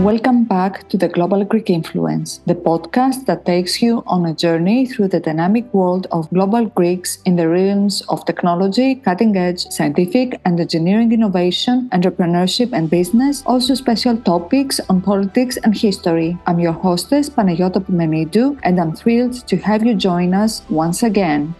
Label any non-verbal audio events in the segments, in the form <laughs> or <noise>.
Welcome back to the Global Greek Influence, the podcast that takes you on a journey through the dynamic world of global Greeks in the realms of technology, cutting edge, scientific and engineering innovation, entrepreneurship and business, also special topics on politics and history. I'm your hostess, Panagiota Pimenidou, and I'm thrilled to have you join us once again.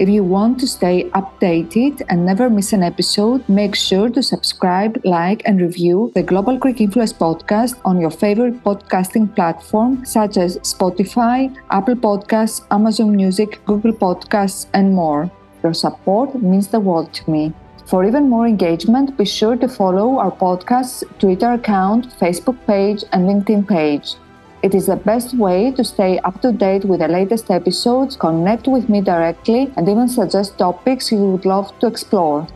If you want to stay updated and never miss an episode, make sure to subscribe, like, and review the Global Greek Influence podcast on your favorite podcasting platform such as Spotify, Apple Podcasts, Amazon Music, Google Podcasts, and more. Your support means the world to me. For even more engagement, be sure to follow our podcast's Twitter account, Facebook page, and LinkedIn page. It is the best way to stay up to date with the latest episodes, connect with me directly, and even suggest topics you would love to explore.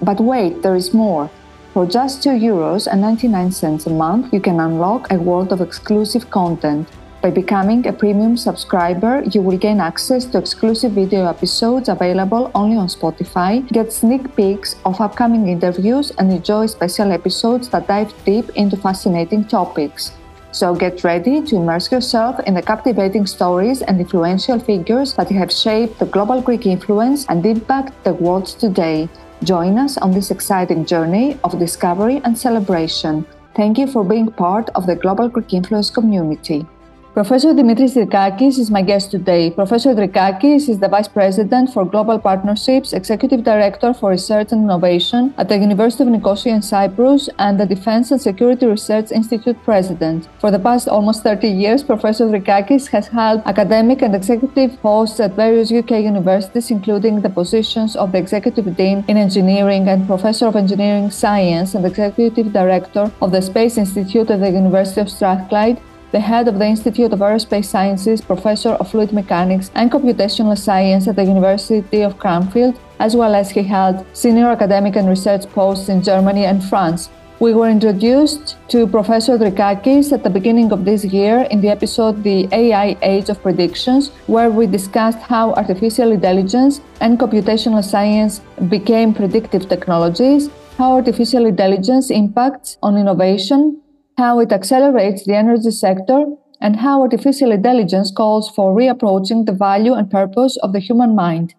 But wait, there is more. For just 2 euros and 99 cents a month, you can unlock a world of exclusive content. By becoming a premium subscriber, you will gain access to exclusive video episodes available only on Spotify, get sneak peeks of upcoming interviews, and enjoy special episodes that dive deep into fascinating topics. So get ready to immerse yourself in the captivating stories and influential figures that have shaped the global Greek influence and impact the world today. Join us on this exciting journey of discovery and celebration. Thank you for being part of the Global Greek Influence community. Professor Dimitris Drikakis is my guest today. Professor Drikakis is the Vice President for Global Partnerships, Executive Director for Research and Innovation at the University of Nicosia in Cyprus, and the Defense and Security Research Institute President. For the past almost 30 years, Professor Drikakis has held academic and executive posts at various UK universities, including the positions of the Executive Dean in Engineering and Professor of Engineering Science and Executive Director of the Space Institute at the University of Strathclyde the head of the Institute of Aerospace Sciences, professor of fluid mechanics and computational science at the University of Cranfield, as well as he held senior academic and research posts in Germany and France. We were introduced to Professor Drikakis at the beginning of this year in the episode The AI Age of Predictions, where we discussed how artificial intelligence and computational science became predictive technologies, how artificial intelligence impacts on innovation, how it accelerates the energy sector, and how artificial intelligence calls for reapproaching the value and purpose of the human mind.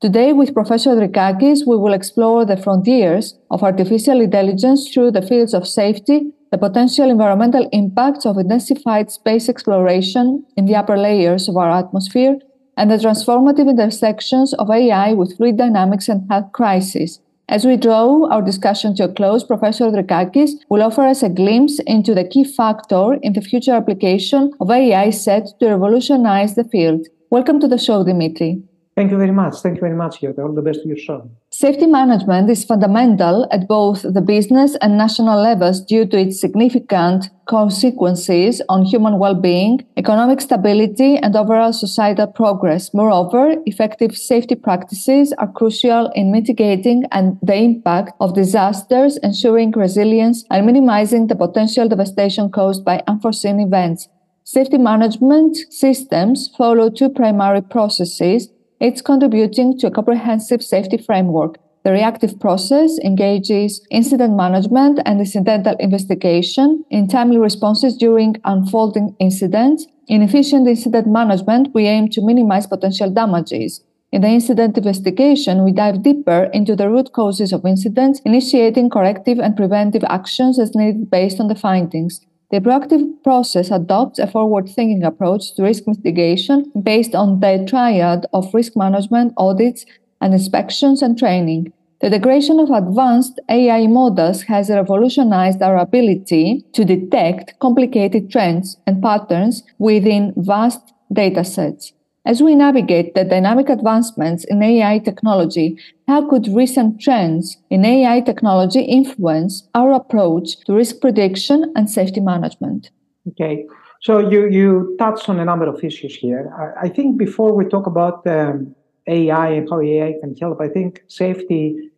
Today, with Professor Drikakis, we will explore the frontiers of artificial intelligence through the fields of safety, the potential environmental impacts of intensified space exploration in the upper layers of our atmosphere, and the transformative intersections of AI with fluid dynamics and health crisis. As we draw our discussion to a close, Professor Drikakis will offer us a glimpse into the key factor in the future application of AI set to revolutionize the field. Welcome to the show, Dimitri. Thank you very much. Thank you very much, Giota. All the best to your show. Safety management is fundamental at both the business and national levels due to its significant consequences on human well being, economic stability, and overall societal progress. Moreover, effective safety practices are crucial in mitigating and the impact of disasters, ensuring resilience, and minimizing the potential devastation caused by unforeseen events. Safety management systems follow two primary processes it's contributing to a comprehensive safety framework. The reactive process engages incident management and incidental investigation in timely responses during unfolding incidents. In efficient incident management, we aim to minimize potential damages. In the incident investigation, we dive deeper into the root causes of incidents, initiating corrective and preventive actions as needed based on the findings. The proactive process adopts a forward thinking approach to risk mitigation based on the triad of risk management, audits, and inspections and training. The integration of advanced AI models has revolutionized our ability to detect complicated trends and patterns within vast datasets. As we navigate the dynamic advancements in AI technology, how could recent trends in AI technology influence our approach to risk prediction and safety management? Okay, so you, you touched on a number of issues here. I, I think before we talk about um, AI and how AI can help, I think safety,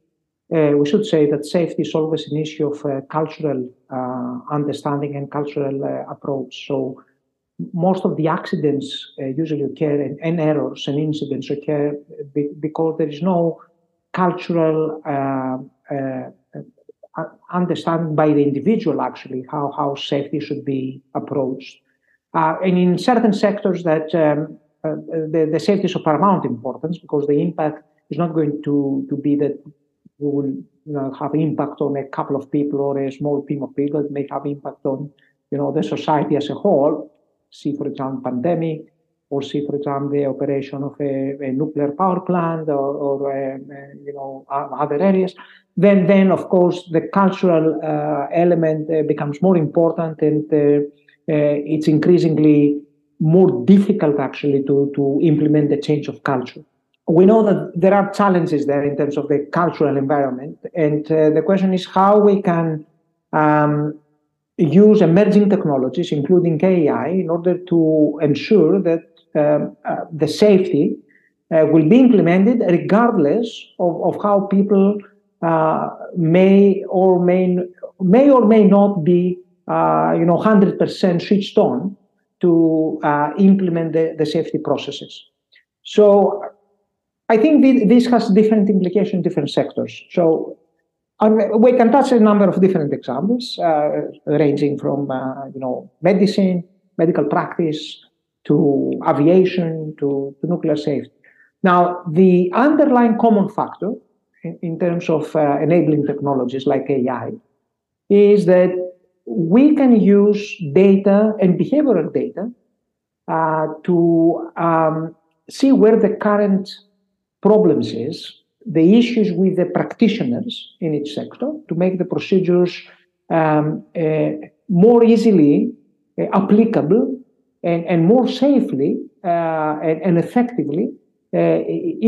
uh, we should say that safety is always an issue of uh, cultural uh, understanding and cultural uh, approach. So most of the accidents uh, usually occur and, and, errors and incidents occur because there is no cultural uh, uh, understand by the individual actually how, how safety should be approached. Uh, and in certain sectors that um, uh, the, the safety is of paramount importance because the impact is not going to, to be that we will you know, have impact on a couple of people or a small team of people. It may have impact on you know the society as a whole. See, for example, pandemic, or see, for example, the operation of a, a nuclear power plant or, or uh, you know other areas. Then, then of course, the cultural uh, element uh, becomes more important, and uh, uh, it's increasingly more difficult actually to to implement the change of culture we know that there are challenges there in terms of the cultural environment. And uh, the question is how we can um, use emerging technologies, including AI, in order to ensure that um, uh, the safety uh, will be implemented regardless of, of how people uh, may or may may or may not be, you know, 100% switched on to implement the, the safety processes. So I think this has different implications different sectors. So we can touch a number of different examples, uh, ranging from uh, you know medicine, medical practice, to aviation, to, to nuclear safety. Now, the underlying common factor in, in terms of uh, enabling technologies like AI is that we can use data and behavioral data uh, to um, see where the current problems is the issues with the practitioners in each sector to make the procedures um, uh, more easily uh, applicable and, and more safely uh, and, and, effectively uh,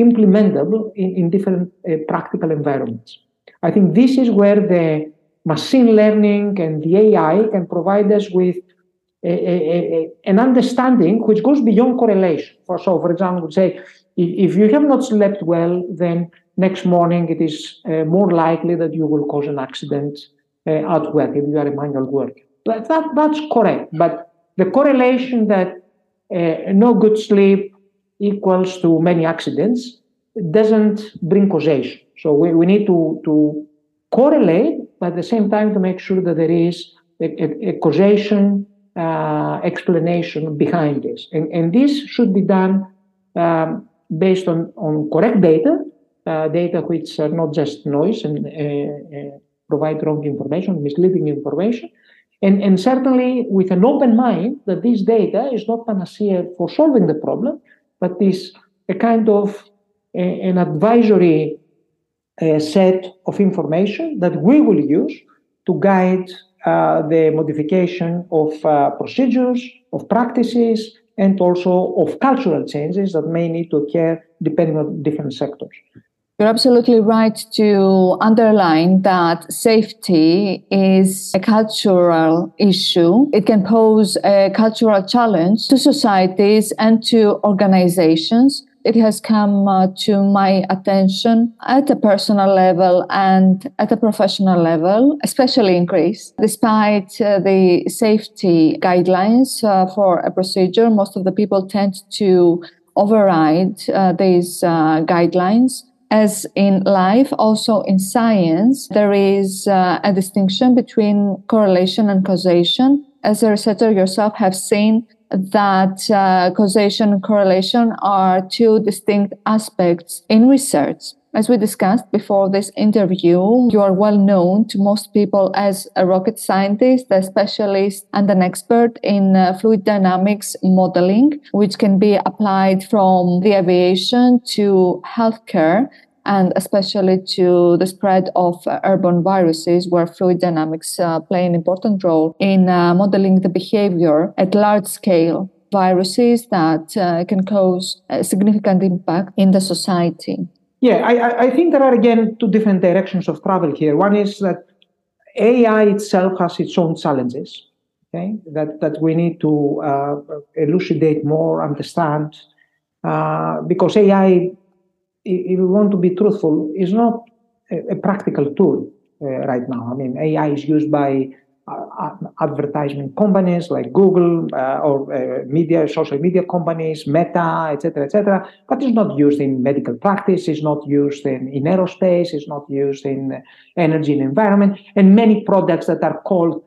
implementable in, in different practical environments. I think this is where the machine learning and the AI can provide us with a, a, a, an understanding which goes beyond correlation. For, so, for example, say if you have not slept well, then next morning it is uh, more likely that you will cause an accident uh, at work if you are a manual worker. That, that, that's correct. But the correlation that uh, no good sleep equals to many accidents doesn't bring causation. So we, we need to, to correlate, but at the same time to make sure that there is a, a, a causation uh, explanation behind this. And, and this should be done um, based on, on correct data, data which are not just noise and uh, uh, provide wrong information, misleading information, and, and certainly with an open mind that this data is not panacea for solving the problem, but is a kind of a, an advisory uh, set of information that we will use to guide uh, the modification of uh, procedures, of practices, and also of cultural changes that may need to occur depending on different sectors. You're absolutely right to underline that safety is a cultural issue. It can pose a cultural challenge to societies and to organizations it has come uh, to my attention at a personal level and at a professional level, especially in Greece. Despite uh, the safety guidelines uh, for a procedure, most of the people tend to override uh, these uh, guidelines. As in life, also in science, there is uh, a distinction between correlation and causation. As a researcher yourself have seen that uh, causation and correlation are two distinct aspects in research. As we discussed before this interview, you are well known to most people as a rocket scientist, a specialist, and an expert in uh, fluid dynamics modeling, which can be applied from the aviation to healthcare and especially to the spread of uh, airborne viruses, where fluid dynamics uh, play an important role in uh, modeling the behavior at large scale. Viruses that uh, can cause a significant impact in the society. Yeah, I, I think there are again two different directions of travel here. One is that AI itself has its own challenges, okay, that, that we need to uh, elucidate more, understand, uh, because AI if you want to be truthful, is not a, a practical tool uh, right now. I mean, AI is used by advertisement companies like Google uh, or uh, media, social media companies, Meta, etc., etc. But it's not used in medical practice. It's not used in, in aerospace. It's not used in energy and environment. And many products that are called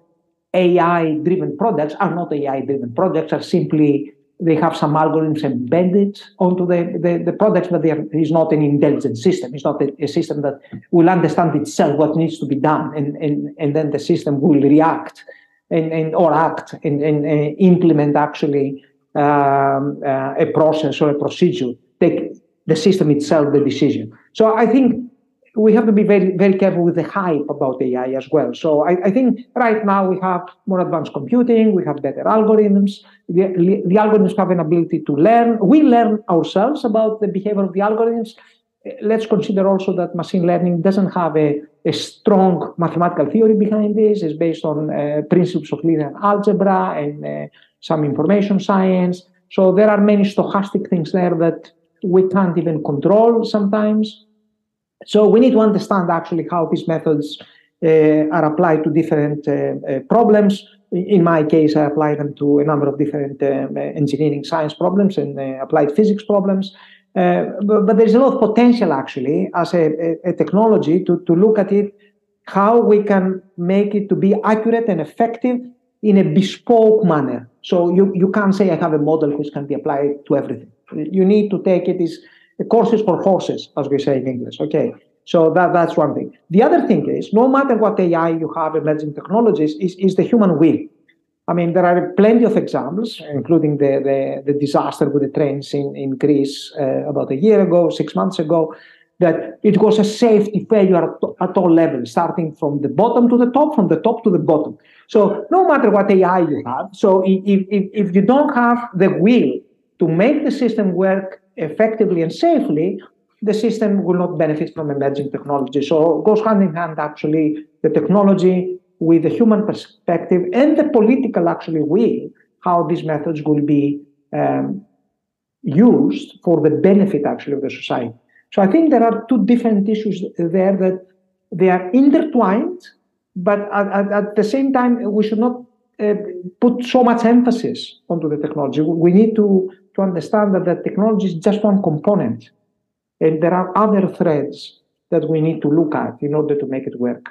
AI-driven products are not AI-driven products. Are simply they have some algorithms embedded onto the, the, the products, but there is not an intelligent system. It's not a, a, system that will understand itself what needs to be done, and, and, and then the system will react and, and or act and, and, and implement actually um, uh, a process or a procedure. Take the system itself the decision. So I think we have to be very, very careful with the hype about AI as well. So I, I, think right now we have more advanced computing, we have better algorithms. The, the algorithms have an ability to learn. We learn ourselves about the behavior of the algorithms. Let's consider also that machine learning doesn't have a, a strong mathematical theory behind this. It's based on uh, principles of linear algebra and uh, some information science. So there are many stochastic things there that we can't even control sometimes. So we need to understand actually how these methods uh, are applied to different uh, uh, problems. In my case, I apply them to a number of different um, engineering science problems and applied physics problems. Uh, but, but, there's a lot of potential actually as a, a, a, technology to, to look at it how we can make it to be accurate and effective in a bespoke manner so you, you can't say i have a model which can be applied to everything you need to take it is courses for horses, as we say in English. Okay. So that, that's one thing. The other thing is, no matter what AI you have, emerging technologies, is, is the human will. I mean, there are plenty of examples, including the, the, the disaster with the trains in, in Greece uh, about a year ago, six months ago, that it was a safety failure at, at all levels, starting from the bottom to the top, from the top to the bottom. So no matter what AI you have, so if, if, if you don't have the will to make the system work effectively and safely, the system will not benefit from emerging technology. So goes hand in hand, actually, the technology with the human perspective and the political, actually, will, how these methods will be um, used for the benefit, actually, of the society. So I think there are two different issues there that they are intertwined, but at, at, at the same time, we should not uh, put so much emphasis onto the technology. We need to to understand that the technology is just one component. And there are other threads that we need to look at in order to make it work.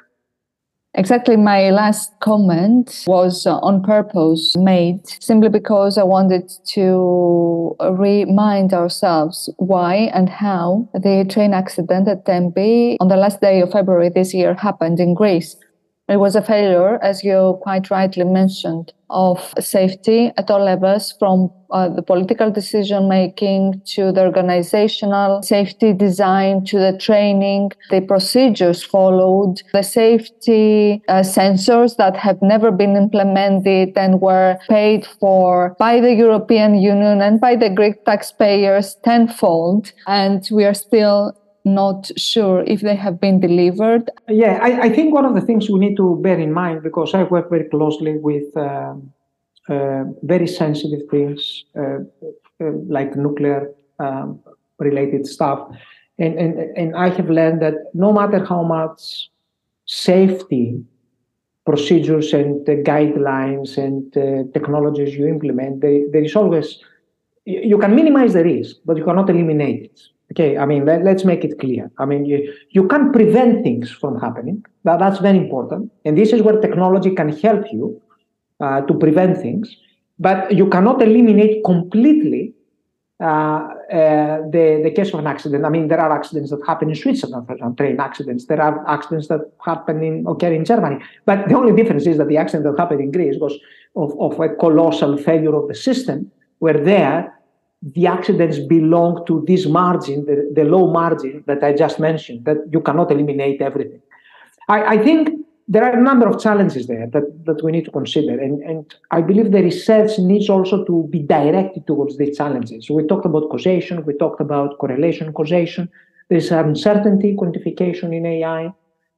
Exactly. My last comment was uh, on purpose made simply because I wanted to remind ourselves why and how the train accident at Tempe on the last day of February this year happened in Greece. It was a failure, as you quite rightly mentioned, of safety at all levels, from uh, the political decision making to the organizational safety design to the training, the procedures followed, the safety uh, sensors that have never been implemented and were paid for by the European Union and by the Greek taxpayers tenfold. And we are still not sure if they have been delivered? Yeah, I, I, think one of the things we need to bear in mind, because I work very closely with um, uh, very sensitive things uh, uh, like nuclear um, related stuff. And, and, and I have learned that no matter how much safety procedures and uh, guidelines and uh, technologies you implement, there is always, you can minimize the risk, but you cannot eliminate it. Okay, I mean, let, us make it clear. I mean, you, you can prevent things from happening. That, that's very important. And this is where technology can help you uh, to prevent things. But you cannot eliminate completely uh, uh, the, the case of an accident. I mean, there are accidents that happen in Switzerland, for example, train accidents. There are accidents that happen in occur in Germany. But the only difference is that the accident that happened in Greece was of, of a colossal failure of the system, where there the accidents belong to this margin, the, the low margin that I just mentioned, that you cannot eliminate everything. I, I think there are a number of challenges there that, that we need to consider. And, and I believe the research needs also to be directed towards these challenges. We talked about causation, we talked about correlation causation. There's uncertainty quantification in AI.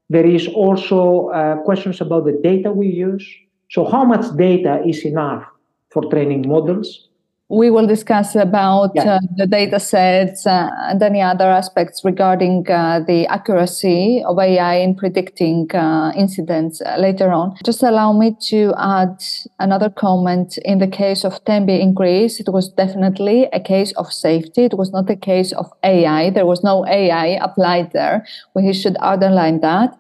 There is also uh, questions about the data we use. So, how much data is enough for training models? We will discuss about yeah. uh, the data sets uh, and any other aspects regarding uh, the accuracy of AI in predicting uh, incidents uh, later on. Just allow me to add another comment. In the case of Tembi in Greece, it was definitely a case of safety. It was not a case of AI. There was no AI applied there. We should underline that.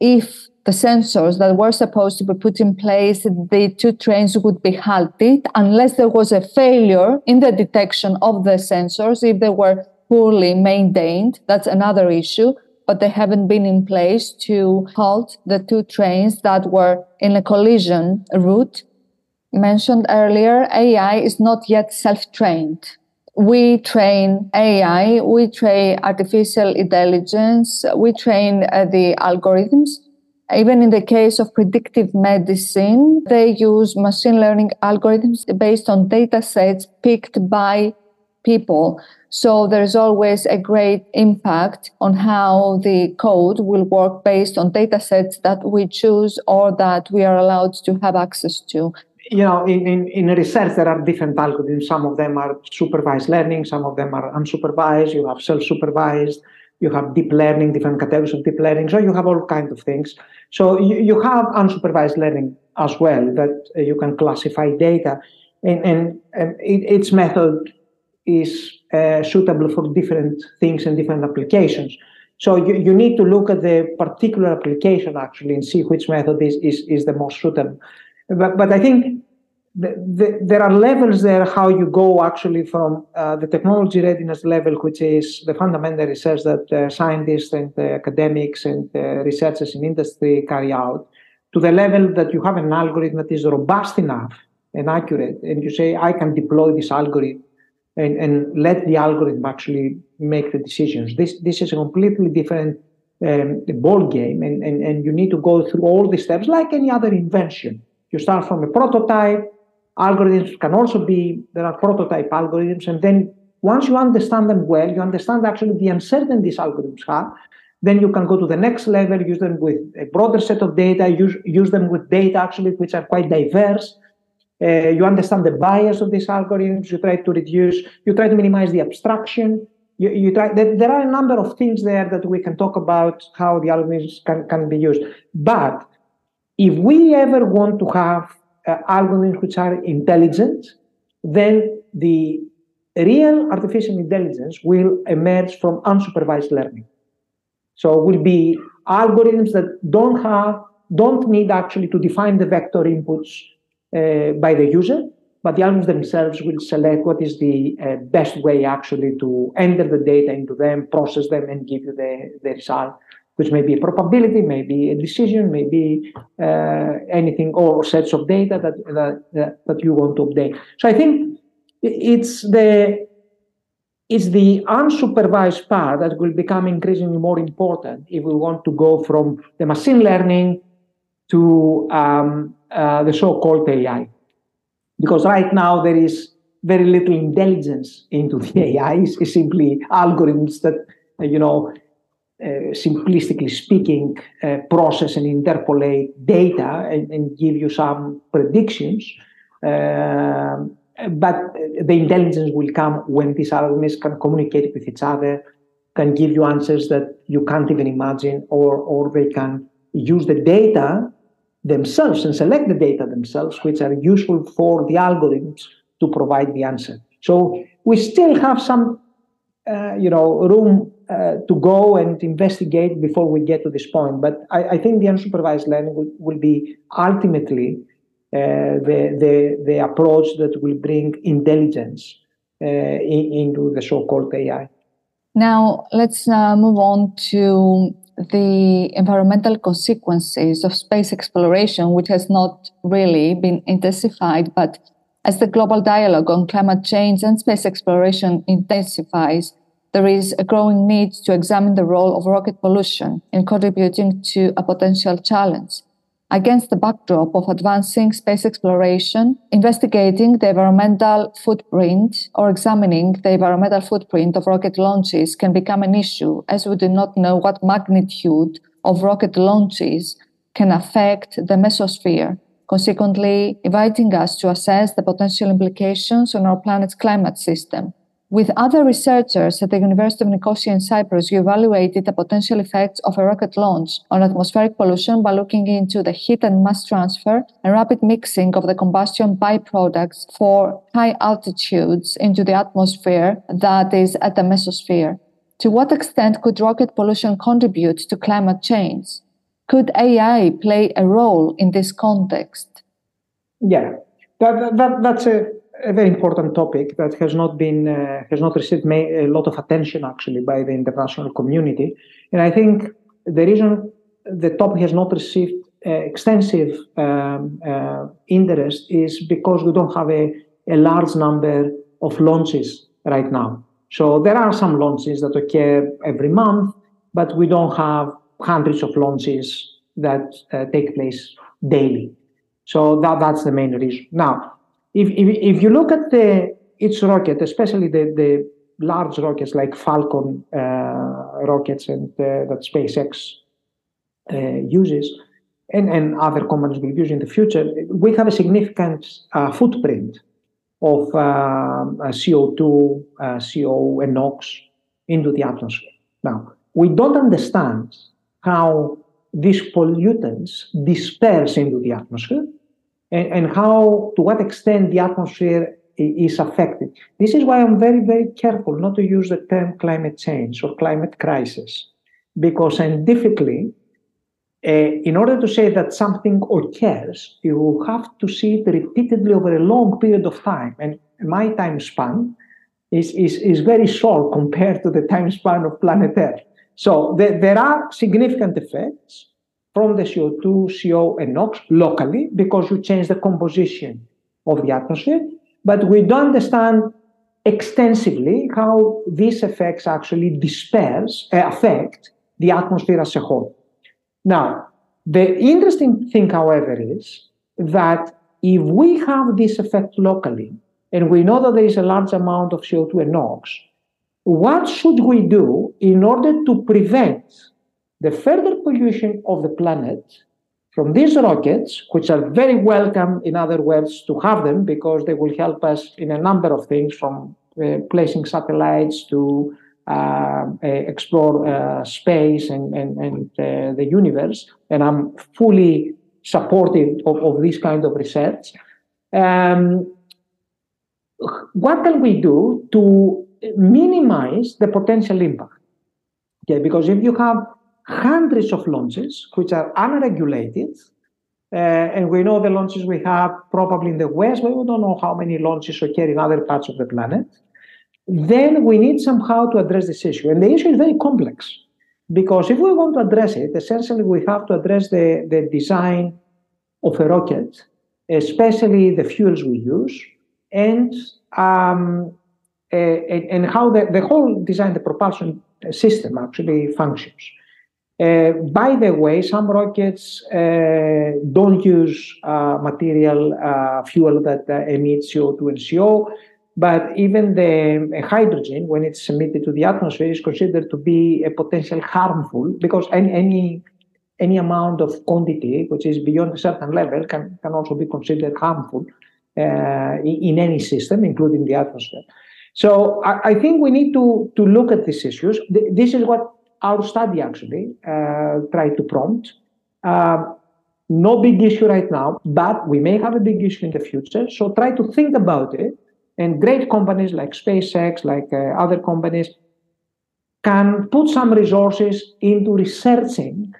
If the sensors that were supposed to be put in place, the two trains would be halted unless there was a failure in the detection of the sensors, if they were poorly maintained. That's another issue. But they haven't been in place to halt the two trains that were in a collision route. Mentioned earlier, AI is not yet self trained. We train AI, we train artificial intelligence, we train uh, the algorithms even in the case of predictive medicine, they use machine learning algorithms based on data sets picked by people. So there's always a great impact on how the code will work based on data sets that we choose or that we are allowed to have access to. You know, in, in, in research, there are different algorithms. Some of them are supervised learning, some of them are unsupervised, you have self supervised you have deep learning, different categories of deep learning. So you have all kinds of things. So you, you have unsupervised learning as well that you can classify data, and, and, and it, its method is uh, suitable for different things and different applications. So you, you need to look at the particular application actually and see which method is, is, is the most suitable. But, but I think the, the, there are levels there how you go actually from uh, the technology readiness level, which is the fundamental research that uh, scientists and uh, academics and researchers in industry carry out, to the level that you have an algorithm that is robust enough and accurate, and you say, I can deploy this algorithm and, and let the algorithm actually make the decisions. This, this is a completely different um, ball game, and, and, and you need to go through all the steps like any other invention. You start from a prototype, algorithms can also be, there are prototype algorithms. And then once you understand them well, you understand actually the uncertainties algorithms have, then you can go to the next level, use them with a broader set of data, use, use them with data actually which are quite diverse. Uh, you understand the bias of these algorithms, you try to reduce, you try to minimize the abstraction. You, you try, there, there are a number of things there that we can talk about how the algorithms can, can be used. But if we ever want to have uh, algorithms which are intelligent, then the real artificial intelligence will emerge from unsupervised learning. So will be algorithms that don't have, don't need actually to define the vector inputs uh, by the user, but the algorithms themselves will select what is the uh, best way actually to enter the data into them, process them, and give you the, the result which may be a probability, maybe a decision, maybe uh, anything or sets of data that, that that you want to update. So I think it's the it's the unsupervised part that will become increasingly more important if we want to go from the machine learning to um, uh, the so-called AI. Because right now there is very little intelligence into the AI. It's simply algorithms that, you know, simplistically speaking, uh, process and interpolate data and, and, give you some predictions. Uh, but the intelligence will come when these algorithms can communicate with each other, can give you answers that you can't even imagine, or, or they can use the data themselves and select the data themselves, which are useful for the algorithms to provide the answer. So we still have some, uh, you know, room uh, to go and investigate before we get to this point. But I, I think the unsupervised learning will, will be ultimately uh, the, the, the approach that will bring intelligence uh, in, into the so-called AI. Now let's uh, move on to the environmental consequences of space exploration, which has not really been intensified, but as the global dialogue on climate change and space exploration intensifies, there is a growing need to examine the role of rocket pollution in contributing to a potential challenge. Against the backdrop of advancing space exploration, investigating the environmental footprint or examining the environmental footprint of rocket launches can become an issue as we do not know what magnitude of rocket launches can affect the mesosphere consequently inviting us to assess the potential implications on our planet's climate system. With other researchers at the University of Nicosia in Cyprus, you evaluated the potential effects of a rocket launch on atmospheric pollution by looking into the heat and mass transfer and rapid mixing of the combustion byproducts for high altitudes into the atmosphere that is at the mesosphere. To what extent could rocket pollution contribute to climate change? Could AI play a role in this context? Yeah, that, that, that's a a very important topic that has not been uh, has not received a lot of attention actually by the international community, and I think the reason the topic has not received uh, extensive um, uh, interest is because we don't have a, a large number of launches right now. So there are some launches that occur every month, but we don't have hundreds of launches that uh, take place daily. So that, that's the main reason. Now, if, if, if you look at the each rocket, especially the, the large rockets like Falcon uh, rockets and uh, that SpaceX uh, uses, and, and other companies will use in the future, we have a significant uh, footprint of um, CO2, uh, CO, and NOx into the atmosphere. Now, we don't understand how these pollutants disperse into the atmosphere and, and how, to what extent the atmosphere is affected. This is why I'm very, very careful not to use the term climate change or climate crisis, because scientifically, uh, in order to say that something occurs, you have to see it repeatedly over a long period of time. And my time span is, is, is very short compared to the time span of planet Earth. So the, there are significant effects from the CO2, CO, and NOx locally because you change the composition of the atmosphere. But we don't understand extensively how these effects actually disperse, uh, affect the atmosphere as a whole. Now, the interesting thing, however, is that if we have this effect locally, and we know that there is a large amount of CO2 and NOx, what should we do in order to prevent the further pollution of the planet from these rockets, which are very welcome, in other words, to have them because they will help us in a number of things from uh, placing satellites to uh, uh, explore uh, space and, and, and uh, the universe. And I'm fully supportive of, of this kind of research. Um, what can we do to minimize the potential impact? Okay, because if you have hundreds of launches which are unregulated. Uh, and we know the launches we have probably in the West, but we don't know how many launches occur in other parts of the planet. Then we need somehow to address this issue. And the issue is very complex because if we want to address it, essentially we have to address the, the design of a rocket, especially the fuels we use, and um, uh, and, and, how the, the whole design, the propulsion system actually functions. Uh, by the way, some rockets uh, don't use uh, material fuel that emits CO2 and CO, but even the hydrogen, when it's emitted to the atmosphere, is considered to be a potential harmful because any, any any amount of quantity which is beyond a certain level can, can also be considered harmful uh, in, in, any system, including the atmosphere. So I, I, think we need to, to look at these issues. This is what our study actually uh, tried to prompt. Uh, no big issue right now, but we may have a big issue in the future. So try to think about it. And great companies like SpaceX, like uh, other companies, can put some resources into researching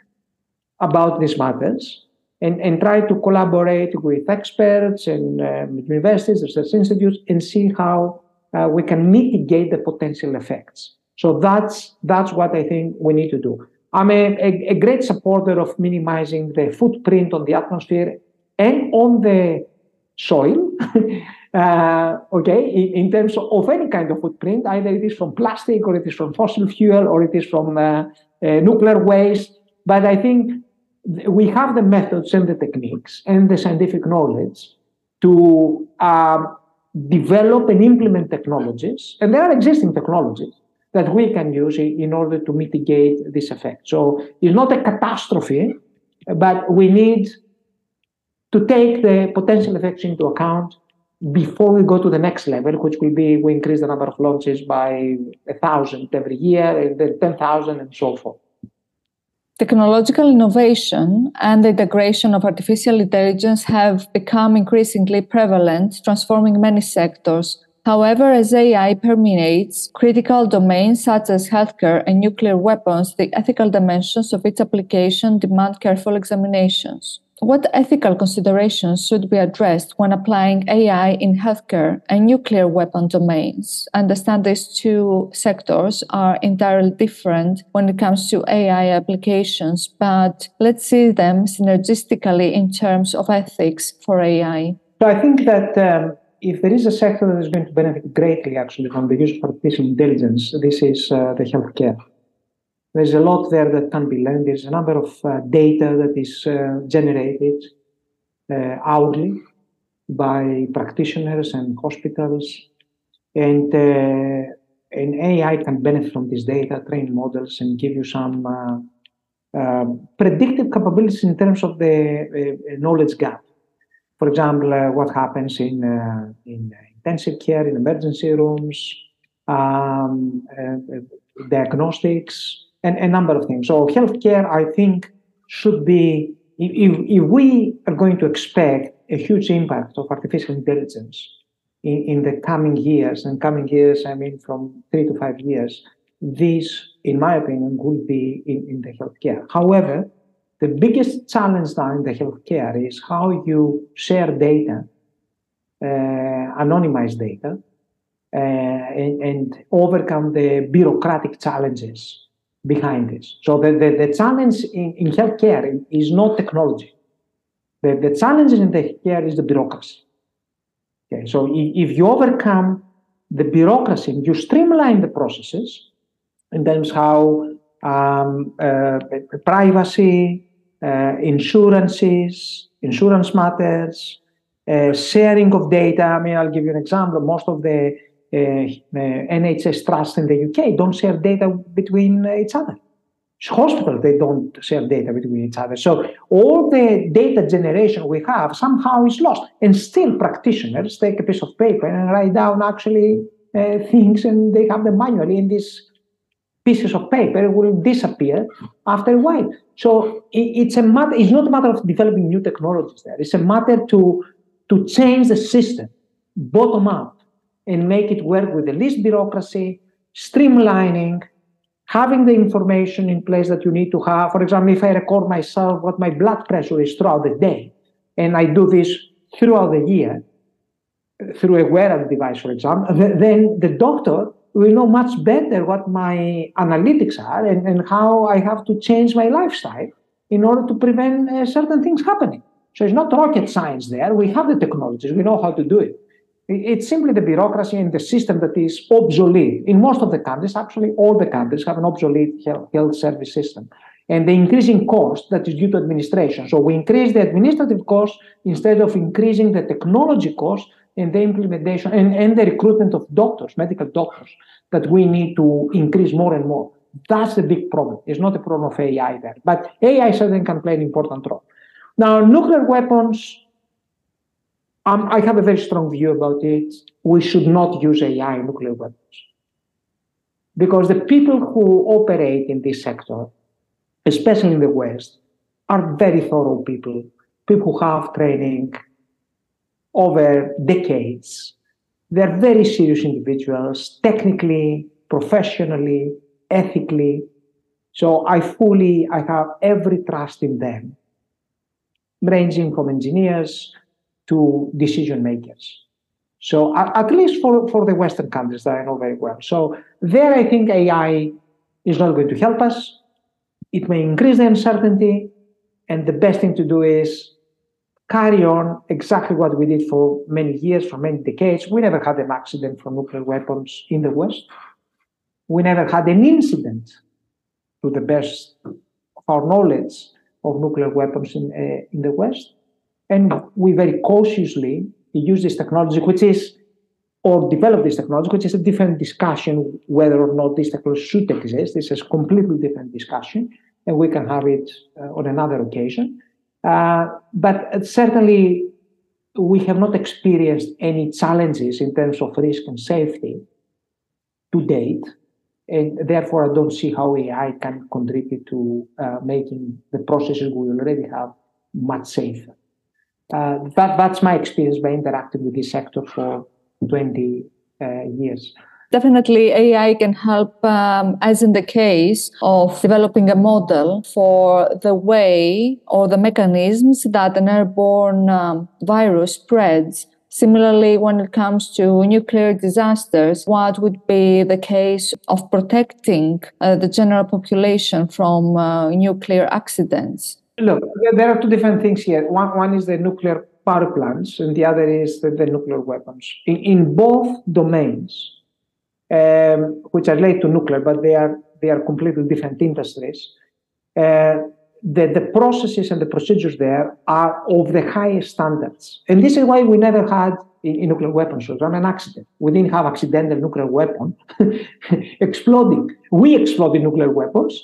about these matters and, and try to collaborate with experts and um, universities, research institutes, and see how uh, we can mitigate the potential effects. So that's that's what I think we need to do. I'm a, a, a great supporter of minimizing the footprint on the atmosphere and on the soil. <laughs> uh, okay, in, in, terms of any kind of footprint, either it is from plastic or it is from fossil fuel or it is from uh, uh, nuclear waste. But I think we have the methods and the techniques and the scientific knowledge to uh, develop and implement technologies, and there are existing technologies that we can use in order to mitigate this effect. So it's not a catastrophe, but we need to take the potential effects into account before we go to the next level, which will be we increase the number of launches by a thousand every year, and then 10,000, and so forth. Technological innovation and the integration of artificial intelligence have become increasingly prevalent, transforming many sectors. However, as AI permeates critical domains such as healthcare and nuclear weapons, the ethical dimensions of its application demand careful examinations. What ethical considerations should be addressed when applying AI in healthcare and nuclear weapon domains? Understand these two sectors are entirely different when it comes to AI applications, but let's see them synergistically in terms of ethics for AI. So I think that um, if there is a sector that is going to benefit greatly actually from the use of artificial intelligence, this is uh, the healthcare. There's a lot there that can be learned. There's a number of uh, data that is uh, generated uh, hourly by practitioners and hospitals. And, uh, and AI can benefit from this data, train models, and give you some uh, predictive capabilities in terms of the knowledge gap. For example, uh, what happens in, uh, in intensive care, in emergency rooms, um, uh, diagnostics, and a number of things. So healthcare, I think, should be if, if we are going to expect a huge impact of artificial intelligence in, in the coming years, and coming years, I mean from three to five years, this, in my opinion, will be in, in the healthcare. However, the biggest challenge now in the healthcare is how you share data, uh, anonymized data, uh, and, and overcome the bureaucratic challenges behind this. So the, the, the challenge in, in healthcare is not technology. The, the challenge in the healthcare is the bureaucracy. Okay, so if you overcome the bureaucracy and you streamline the processes in terms how um, uh, privacy, uh, insurances, insurance matters, uh, sharing of data. I mean, I'll give you an example. Most of the uh, uh, NHS trusts in the UK don't share data between each other. Hospitals, they don't share data between each other. So all the data generation we have somehow is lost. And still practitioners take a piece of paper and write down actually uh, things and they have them manually in these pieces of paper will disappear after a while. So it's a matter, it's not a matter of developing new technologies there. It's a matter to, to change the system bottom up and make it work with the least bureaucracy, streamlining, having the information in place that you need to have. For example, if I record myself what my blood pressure is throughout the day, and I do this throughout the year through a wearable device, for example, then the doctor will know much better what my analytics are and, and how I have to change my lifestyle in order to prevent uh, certain things happening. So it's not rocket science there. We have the technologies, we know how to do it. It's simply the bureaucracy and the system that is obsolete. In most of the countries, actually, all the countries have an obsolete health, health service system. And the increasing cost that is due to administration. So we increase the administrative cost instead of increasing the technology cost and the implementation and, and the recruitment of doctors, medical doctors, that we need to increase more and more. That's the big problem. It's not a problem of AI there. But AI certainly can play an important role. Now, nuclear weapons um, I have a very strong view about it. We should not use AI in nuclear weapons. Because the people who operate in this sector, especially in the West, are very thorough people, people who have training over decades. They're very serious individuals, technically, professionally, ethically. So I fully, I have every trust in them, ranging from engineers to decision makers. So at, least for, for the Western countries that I know very well. So there I think AI is not going to help us. It may increase the uncertainty. And the best thing to do is carry on exactly what we did for many years, for many decades. We never had an accident from nuclear weapons in the West. We never had an incident, to the best of our knowledge, of nuclear weapons in, uh, in the West. And we very cautiously use this technology, which is, or develop this technology, which is a different discussion whether or not this technology should exist. This is a completely different discussion, and we can have it uh, on another occasion. Uh, but certainly, we have not experienced any challenges in terms of risk and safety to date. And therefore, I don't see how AI can contribute to uh, making the processes we already have much safer. Uh, that, that's my experience by interacting with this sector for 20 uh, years. Definitely, AI can help, um, as in the case of developing a model for the way or the mechanisms that an airborne um, virus spreads. Similarly, when it comes to nuclear disasters, what would be the case of protecting uh, the general population from uh, nuclear accidents? Look, there are two different things here. One, one is the nuclear power plants, and the other is the, the nuclear weapons. In, in both domains, um, which are related to nuclear, but they are they are completely different industries. Uh, the, the processes and the procedures there are of the highest standards. And this is why we never had in, in nuclear weapons program an accident. We didn't have accidental nuclear weapon <laughs> exploding. We exploded nuclear weapons,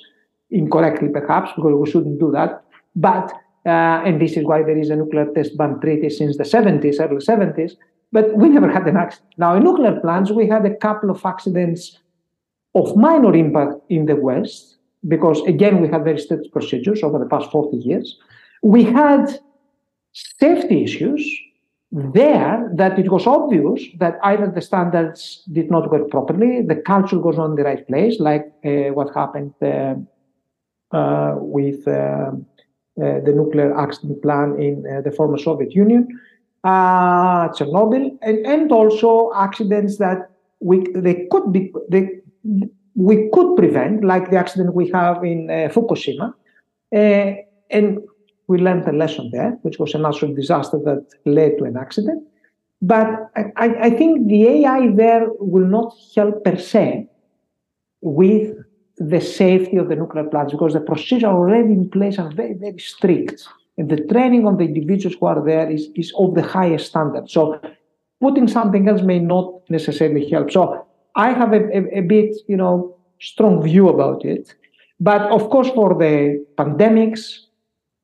incorrectly perhaps, because we shouldn't do that. But, uh, and this is why there is a nuclear test ban treaty since the 70s, early 70s, but we never had an accident. Now, in nuclear plants, we had a couple of accidents of minor impact in the West, because again, we had very strict procedures over the past 40 years. We had safety issues there that it was obvious that either the standards did not work properly, the culture was not in the right place, like uh, what happened uh, uh, with uh, uh, the nuclear accident plan in uh, the former Soviet Union uh, Chernobyl, and, and also accidents that we they could be they, we could prevent, like the accident we have in uh, Fukushima, uh, and we learned a lesson there, which was a natural disaster that led to an accident. But I, I think the AI there will not help per se with the safety of the nuclear plants because the procedures already in place are very, very strict. And the training of the individuals who are there is, is of the highest standard. So putting something else may not necessarily help. So I have a, a, a bit, you know, strong view about it. But of course, for the pandemics,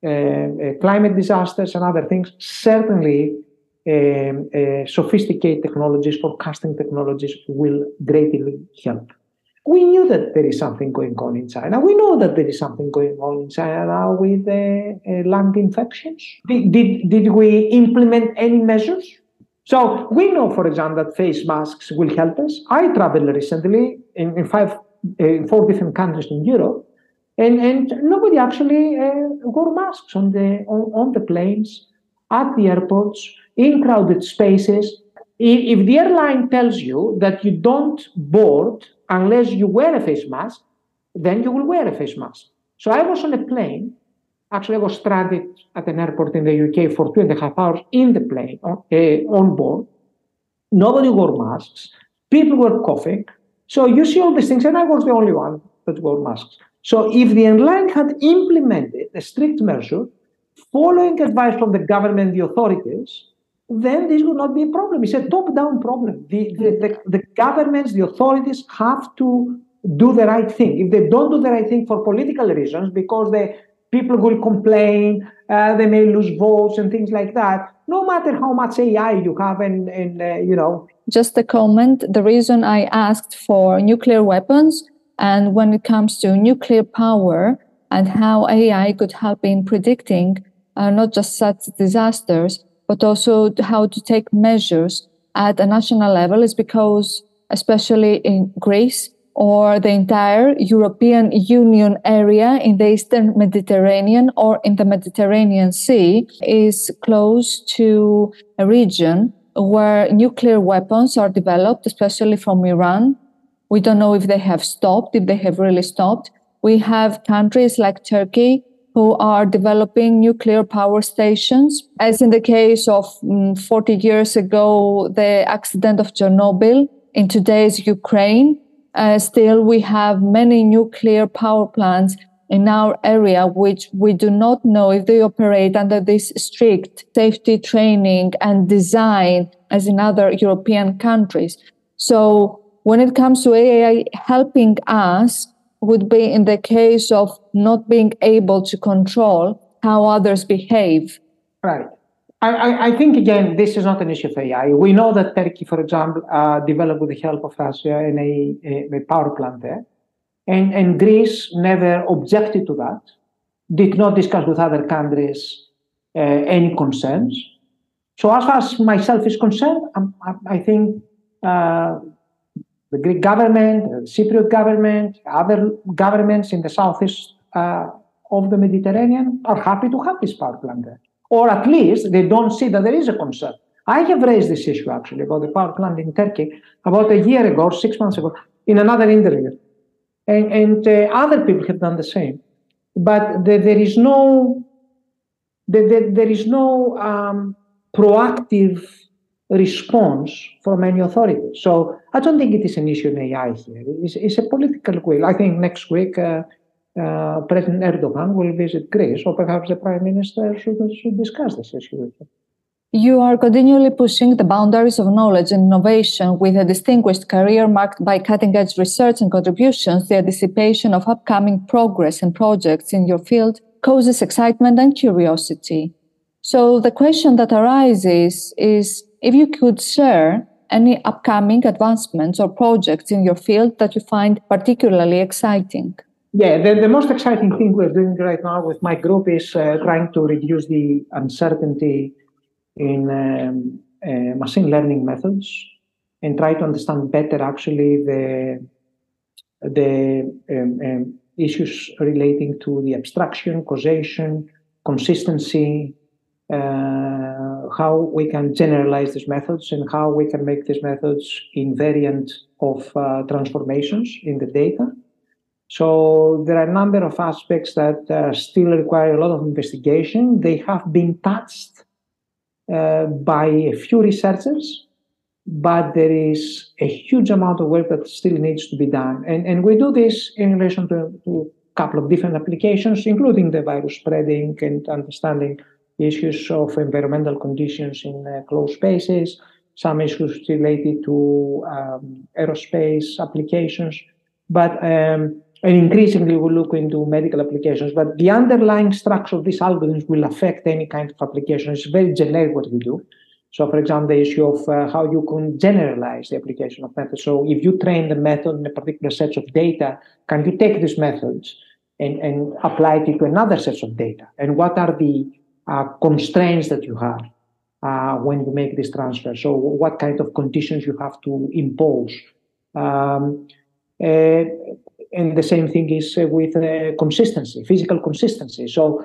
uh, uh, climate disasters, and other things, certainly um, uh, sophisticated technologies, forecasting technologies will greatly help we knew that there is something going on in China. We know that there is something going on in China now with uh, uh, lung infections. Did, did, did we implement any measures? So we know, for example, that face masks will help us. I traveled recently in, in five, uh, four different countries in Europe, and, and nobody actually uh, wore masks on the on, on the planes, at the airports, in crowded spaces. If the airline tells you that you don't board unless you wear a face mask, then you will wear a face mask. So I was on a plane. Actually, I was stranded at an airport in the UK for two and a half hours in the plane uh, on board. Nobody wore masks. People were coughing. So you see all these things, and I was the only one that wore masks. So if the airline had implemented a strict measure, following advice from the government, the authorities, then this would not be a problem. It's a top-down problem. The, the, the, the, governments, the authorities have to do the right thing. If they don't do the right thing for political reasons, because the people will complain, uh, they may lose votes and things like that. No matter how much AI you have, and, and uh, you know. Just a comment. The reason I asked for nuclear weapons, and when it comes to nuclear power and how AI could help in predicting uh, not just such disasters, but also how to take measures at a national level is because, especially in Greece or the entire European Union area in the Eastern Mediterranean or in the Mediterranean Sea, is close to a region where nuclear weapons are developed, especially from Iran. We don't know if they have stopped, if they have really stopped. We have countries like Turkey who are developing nuclear power stations. As in the case of um, 40 years ago, the accident of Chernobyl in today's Ukraine, uh, still we have many nuclear power plants in our area, which we do not know if they operate under this strict safety training and design as in other European countries. So when it comes to AI helping us would be in the case of not being able to control how others behave. Right. I, I, think again, this is not an issue of AI. We know that Turkey, for example, uh, developed with the help of Russia in a, a, power plant there, and, and Greece never objected to that, did not discuss with other countries uh, any concerns. So, as far as myself is concerned, I, I think uh, the Greek government, the Cypriot government, other governments in the southeast uh, of the Mediterranean are happy to have this power plant there or at least they don't see that there is a concern. I have raised this issue actually about the power plant in Turkey about a year ago six months ago in another interview. And, and uh, other people have done the same. But the, there is no, the, there is no um, proactive response from any authority. So I don't think it is an issue in AI here. It's, it's a political will. I think next week uh, uh, President Erdogan will visit Greece, or perhaps the Prime Minister should, should discuss this issue with him. You are continually pushing the boundaries of knowledge and innovation with a distinguished career marked by cutting edge research and contributions. The anticipation of upcoming progress and projects in your field causes excitement and curiosity. So, the question that arises is if you could share any upcoming advancements or projects in your field that you find particularly exciting. Yeah, the, the most exciting thing we're doing right now with my group is uh, trying to reduce the uncertainty in um, uh, machine learning methods and try to understand better actually the the um, um, issues relating to the abstraction, causation, consistency, how we can generalize these methods and how we can make these methods invariant of uh, transformations in the data. So there are a number of aspects that uh, still require a lot of investigation. They have been touched uh, by a few researchers, but there is a huge amount of work that still needs to be done. And, and we do this in relation to, to a couple of different applications, including the virus spreading and understanding issues of environmental conditions in uh, closed spaces, some issues related to um, aerospace applications. But um, and increasingly we'll look into medical applications. But the underlying structure of these algorithms will affect any kind of application. It's very generic what we do. So, for example, the issue of uh, how you can generalize the application of methods. So, if you train the method in a particular set of data, can you take these methods and, and apply it to another set of data? And what are the constraints that you have uh, when you make this transfer? So, what kind of conditions you have to impose? Um, uh, and the same thing is uh, with uh, consistency, physical consistency. So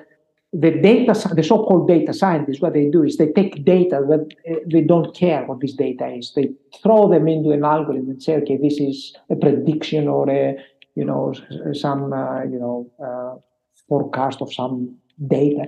the data, the so-called data scientists, what they do is they take data that uh, they don't care what this data is. They throw them into an algorithm and say, okay, this is a prediction or a, you know, some, uh, you know, uh, forecast of some data.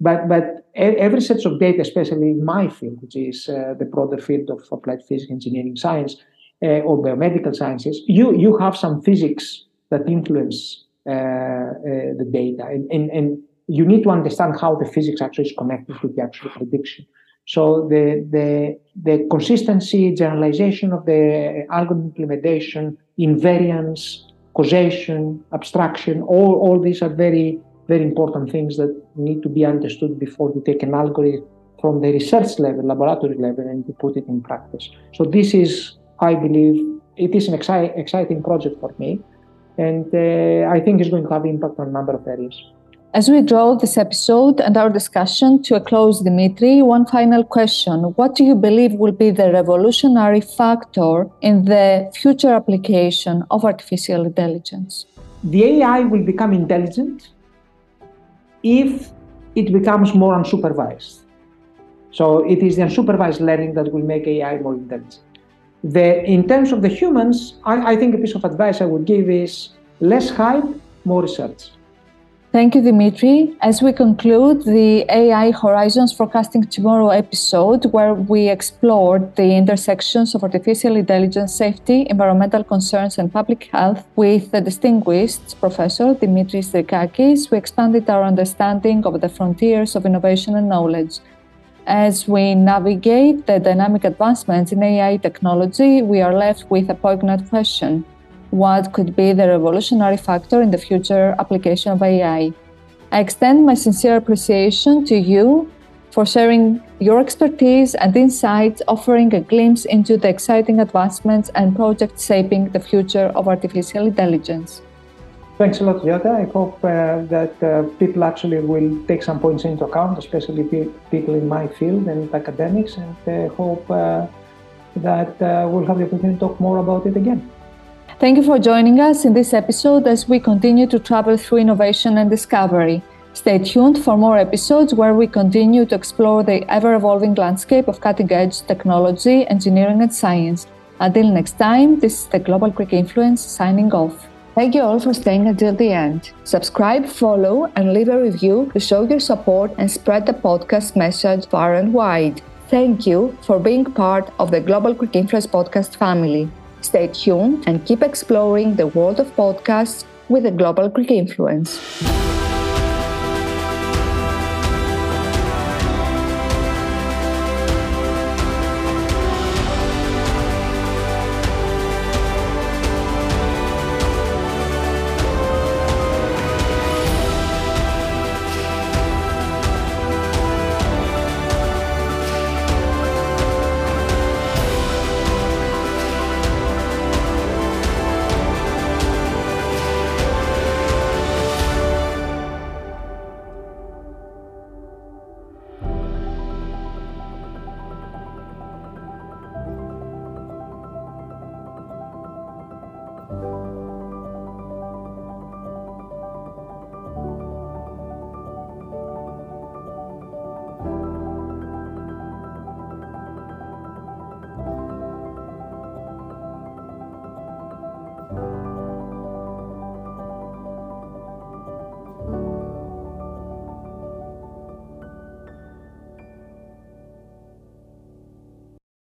But but every set of data, especially in my field, which is uh, the broader field of applied physics, engineering, science, or biomedical sciences, you you have some physics that influence uh, uh, the data. And, and, and you need to understand how the physics actually is connected to the actual prediction. So the, the, the consistency, generalization of the algorithm implementation, invariance, causation, abstraction, all, all these are very, very important things that need to be understood before you take an algorithm from the research level, laboratory level, and to put it in practice. So this is, I believe, it is an exci- exciting project for me and uh, I think it's going to have impact on a number of areas. As we draw this episode and our discussion to a close, Dimitri, one final question. What do you believe will be the revolutionary factor in the future application of artificial intelligence? The AI will become intelligent if it becomes more unsupervised. So it is the unsupervised learning that will make AI more intelligent. The, in terms of the humans, I, I think a piece of advice I would give is less hype, more research. Thank you, Dimitri. As we conclude the AI Horizons Forecasting Tomorrow episode, where we explored the intersections of artificial intelligence, safety, environmental concerns, and public health with the distinguished Professor Dimitris Drikakis, we expanded our understanding of the frontiers of innovation and knowledge. As we navigate the dynamic advancements in AI technology, we are left with a poignant question What could be the revolutionary factor in the future application of AI? I extend my sincere appreciation to you for sharing your expertise and insights, offering a glimpse into the exciting advancements and projects shaping the future of artificial intelligence. Thanks a lot, Giota. I hope uh, that uh, people actually will take some points into account, especially people in my field and academics, and uh, hope uh, that uh, we'll have the opportunity to talk more about it again. Thank you for joining us in this episode as we continue to travel through innovation and discovery. Stay tuned for more episodes where we continue to explore the ever evolving landscape of cutting edge technology, engineering, and science. Until next time, this is the Global Greek Influence signing off. Thank you all for staying until the end. Subscribe, follow, and leave a review to show your support and spread the podcast message far and wide. Thank you for being part of the Global Greek Influence podcast family. Stay tuned and keep exploring the world of podcasts with the Global Greek Influence.